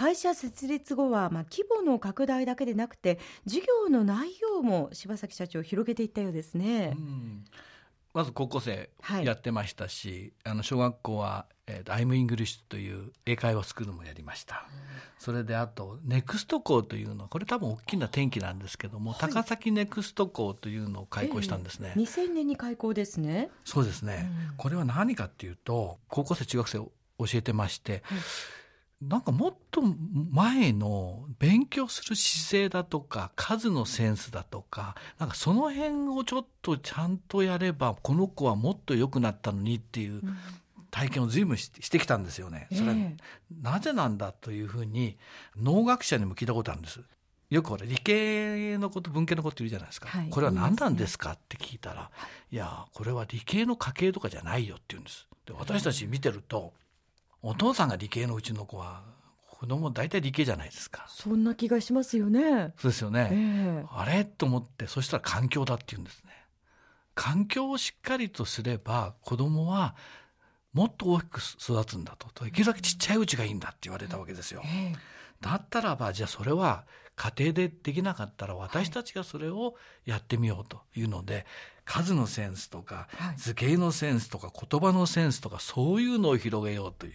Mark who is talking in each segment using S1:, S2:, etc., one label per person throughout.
S1: 会社設立後は、まあ、規模の拡大だけでなくて事業の内容も柴崎社長広げていったようですね。うん。
S2: まず高校生やってましたし、はい、あの小学校は、えー、 I'm English という英会話スクールもやりました、うん、それであとネクスト校というのはこれ多分大きな転機なんですけども、はい、高崎ネクスト校というのを開校したんですね、
S1: えー、2000年に開校ですね。
S2: そうですね、うん、これは何かっていうと高校生中学生を教えてまして、はいなんかもっと前の勉強する姿勢だとか、数のセンスだとか、なんかその辺をちょっとちゃんとやれば、この子はもっと良くなったのにっていう体験を随分してきたんですよね。それはなぜなんだというふうに、農学者にも聞いたことあるんです。よくほら、理系のこと、文系のこと言うじゃないですか。はい、これは何なんですかって聞いたら、いや、これは理系の家系とかじゃないよって言うんです。で私たち見てると、お父さんが理系のうちの子は、子供大体理系じゃないですか。
S1: そんな気がしますよね。
S2: そうですよね。えー、あれと思って、そしたら環境だって言うんですね。環境をしっかりとすれば、子供はもっと大きく育つんだと。できるだけちっちゃいうちがいいんだって言われたわけですよ。えー、だったらば、じゃあそれは家庭でできなかったら私たちがそれをやってみようというので、数のセンスとか、図形のセンスとか、言葉のセンスとか、そういうのを広げようという、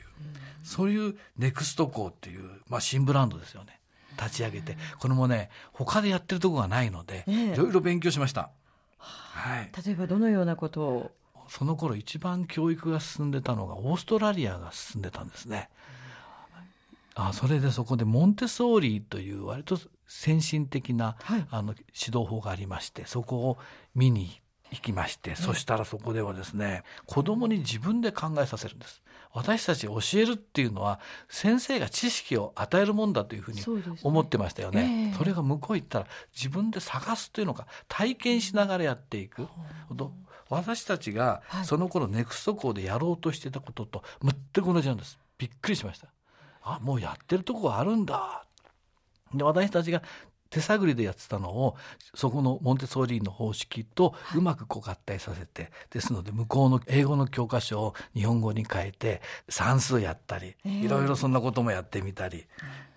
S2: そういうネクスト校っていう、まあ新ブランドですよね。立ち上げて。これもね、他でやってるとこがないので、いろいろ勉強しました。
S1: はい。例えばどのようなことを？
S2: その頃一番教育が進んでたのがオーストラリアが進んでたんですね。あそれでそこでモンテソーリーという割と先進的な、はい、あの指導法がありまして、そこを見に行きまして、そしたらそこではですね、子供に自分で考えさせるんです。私たち教えるっていうのは、先生が知識を与えるもんだというふうに思ってましたよね。そ、ねえー、それが向こう行ったら、自分で探すというのか、体験しながらやっていく。私たちが、その頃ネクスト校でやろうとしてたことと、全く同じなんです。びっくりしました。あ、もうやってるとこがあるんだ。で、私たちが手探りでやってたのを、そこのモンテソーリーの方式とうまくこう合体させて、ですので向こうの英語の教科書を日本語に変えて、算数やったり、いろいろそんなこともやってみたり、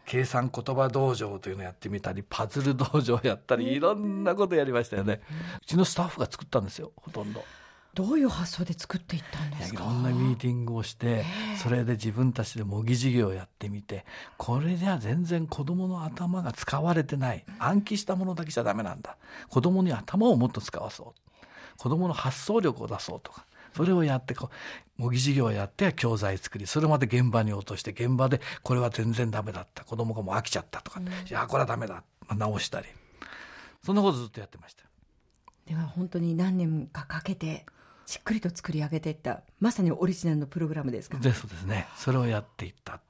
S2: 計算言葉道場というのをやってみたり、パズル道場やったり、いろんなことやりましたよね。うちのスタッフが作ったんですよ、ほとんど。
S1: どういう発想で作っていったんですか？
S2: いろんなミーティングをして、それで自分たちで模擬授業をやってみて、これじゃ全然子供の頭が使われてない。暗記したものだけじゃダメなんだ。子供に頭をもっと使わそう。子供の発想力を出そうとか。それをやって、こう、模擬授業をやって教材作り、それまで現場に落として、現場でこれは全然ダメだった。子供がもう飽きちゃったとか、うん、いや、これはダメだ。直したり。そんなことずっとやってました。
S1: では本当に何年かかけてしっくりと作り上げていった、まさにオリジナルのプログラムですか？
S2: でそうですね。それをやっていった。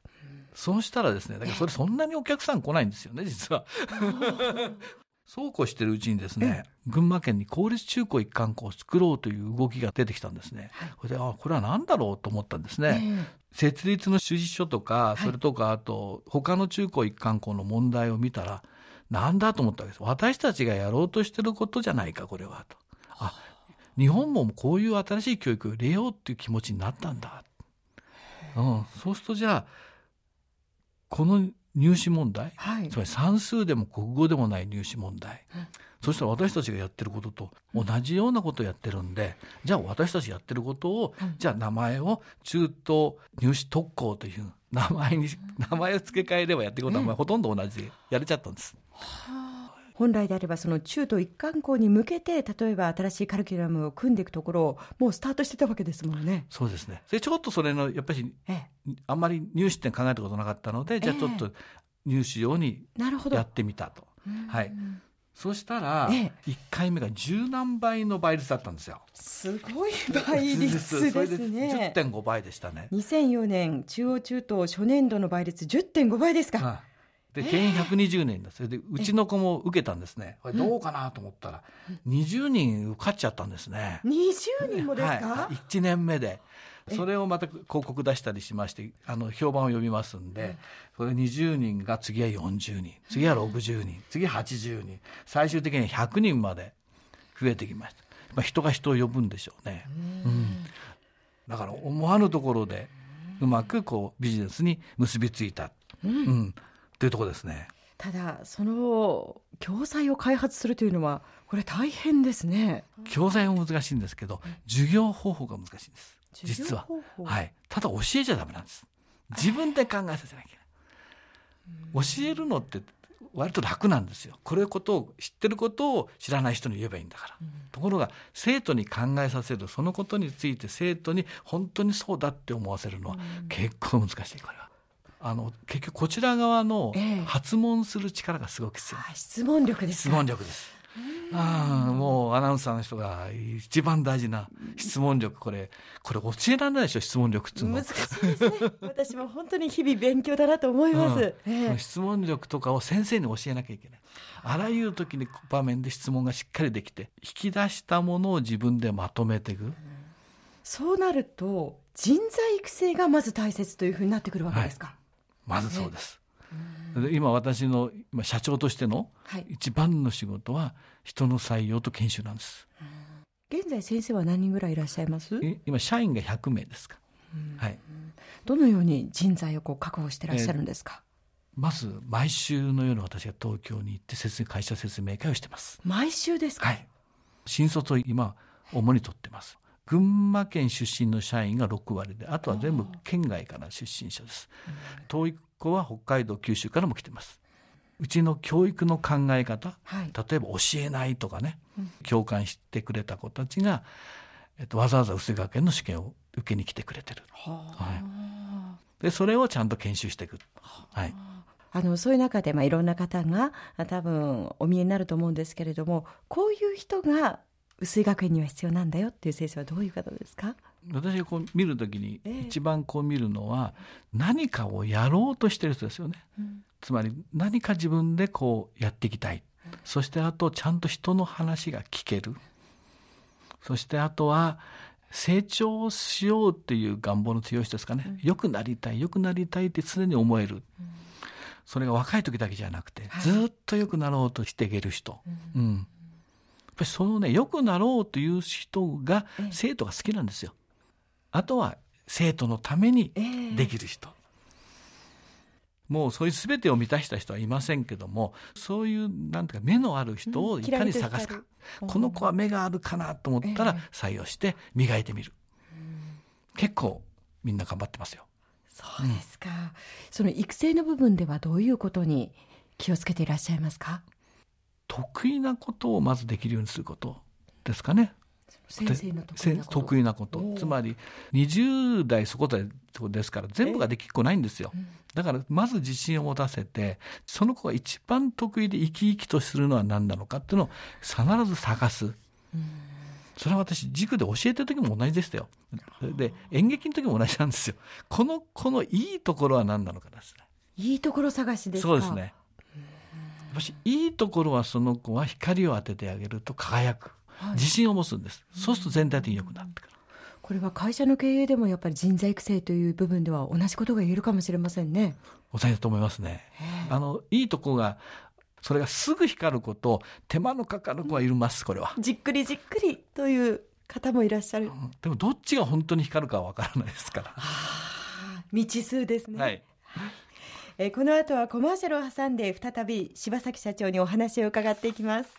S2: そうしたらですね、だからそれそんなにお客さん来ないんですよね、実は。そうこうしてるうちにですね、群馬県に公立中高一貫校を作ろうという動きが出てきたんですね。これで、あ、これは何だろうと思ったんですね。設立の指示書とか、それとか、あと、他の中高一貫校の問題を見たら、なんだと思ったわけです。私たちがやろうとしてることじゃないか、これは。と。あ、日本もこういう新しい教育を入れようっていう気持ちになったんだ。うん、そうするとじゃあ、この入試問題、はい、つまり算数でも国語でもない入試問題、うん、そしたら私たちがやってることと同じようなことをやってるんで、じゃあ私たちやってることを、うん、じゃあ名前を中東入試特攻という名前に、名前を付け替えればやってることはほとんど同じでやれちゃったんです。は
S1: あ本来であればその中途一貫校に向けて、例えば新しいカリキュラムを組んでいくところを、もうスタートしてたわけですもんね。
S2: そうですね。で、ちょっとそれの、やっぱり、ええ、あんまり入試点考えたことなかったので、じゃあちょっと入試用にやってみたと。はい。そしたら、1回目が十何倍の倍率だったんですよ。
S1: すごい倍率ですね。
S2: 10.5倍でしたね。
S1: 2004年、中央中東初年度の倍率10.5倍ですか。は
S2: で、定員120人だ。それで、うちの子も受けたんですね。これどうかなと思ったら、20人受かっちゃったんですね。
S1: 20人もですか、
S2: はい、?1 年目で。それをまた広告出したりしまして、あの、評判を呼びますんで、それ20人が次は40人、次は60人、次は80人、最終的に100人まで増えてきました。まあ、人が人を呼ぶんでしょうね。うん。だから思わぬところで、うまくこうビジネスに結びついた。うん、うんというところですね。
S1: ただその教材を開発するというのはこれ大変ですね。
S2: 教材も難しいんですけど、授業方法が難しいんです。実は。はい。ただ教えちゃダメなんです。自分で考えさせなきゃいけない。教えるのって割と楽なんですよ。これことを知ってることを知らない人に言えばいいんだから。うん、ところが生徒に考えさせるそのことについて生徒に本当にそうだって思わせるのは結構難しいこれは。あの結局こちら側の発問する力がすごく必要、
S1: え質問力です
S2: 質問力です。あもうアナウンサーの人が一番大事な質問力。これこれ教えられないでしょ質問力っていうの。
S1: 難しいですね。私も本当に日々勉強だなと思います、
S2: うん。えー、質問力とかを先生に教えなきゃいけない。あらゆる時に場面で質問がしっかりできて引き出したものを自分でまとめていく、うん、
S1: そうなると人材育成がまず大切というふうになってくるわけですか、はい
S2: まずそうです。今私の今社長としての一番の仕事は人の採用と研修なんです。
S1: 現在先生は何人ぐらいいらっしゃいます？
S2: 今社員が100名ですか。はい。
S1: どのように人材をこう確保してらっしゃるんですか？
S2: えー、まず毎週の夜私が東京に行って説会社説明会をしてます。
S1: 毎週ですか？
S2: はい。新卒を今主に取ってます。群馬県出身の社員が6割であとは全部県外から出身者です。教育校は北海道九州からも来てます。うちの教育の考え方、はい、例えば教えないとかね、うん、共感してくれた子たちが、えっと、わざわざ薄学園の試験を受けに来てくれてる。はい、でそれをちゃんと研修していく。はい、
S1: あのそういう中で、まあ、いろんな方が多分お見えになると思うんですけれどもこういう人が薄井学園には必要なんだよっていう先生はどういう方ですか？
S2: 私がこう見るときに一番こう見るのは何かをやろうとしてる人ですよね、うん、つまり何か自分でこうやっていきたい、うん、そしてあとちゃんと人の話が聞ける。そしてあとは成長しようっていう願望の強い人ですかね、うん、良くなりたい良くなりたいって常に思える、それが若い時だけじゃなくて、はい、ずっと良くなろうとしていける人、うんぱりそのね良くなろうという人が生徒が好きなんですよ。あとは生徒のためにできる人。えー、もうそういう全てを満たした人はいませんけどもそういうなんていうか目のある人をいかに探すか、うん、この子は目があるかなと思ったら採用して磨いてみる、えー、結構みんな頑張ってますよ。
S1: そうですか、うん、その育成の部分ではどういうことに気をつけていらっしゃいますか？
S2: 得意なことをまずできるようにすることですかね。
S1: 先生の得意なこと。
S2: 得意なこと。つまり20代そこですから全部ができっこないんですよ、だからまず自信を持たせてその子が一番得意で生き生きとするのは何なのかっていうのを必ず探す、それは私塾で教えてる時も同じでしたよ。で演劇の時も同じなんですよ。このこのいいところは何なのかですね。
S1: いいところ探しです
S2: そうですねもしいいところはその子は光を当ててあげると輝く、はい、自信を持つんです、そうすると全体的に良くなってくる。
S1: これは会社の経営でもやっぱり人材育成という部分では同じことが言えるかもしれませんね。
S2: 同じだと思いますね。あのいいとこがそれがすぐ光ること手間のかかる子はいますこれは。
S1: じっくりじっくりという方もいらっしゃる。
S2: でもどっちが本当に光るかはわからないですから。
S1: 未知数ですね。
S2: はい。
S1: えこの後はコマーシャルを挟んで再び柴崎社長にお話を伺っていきます。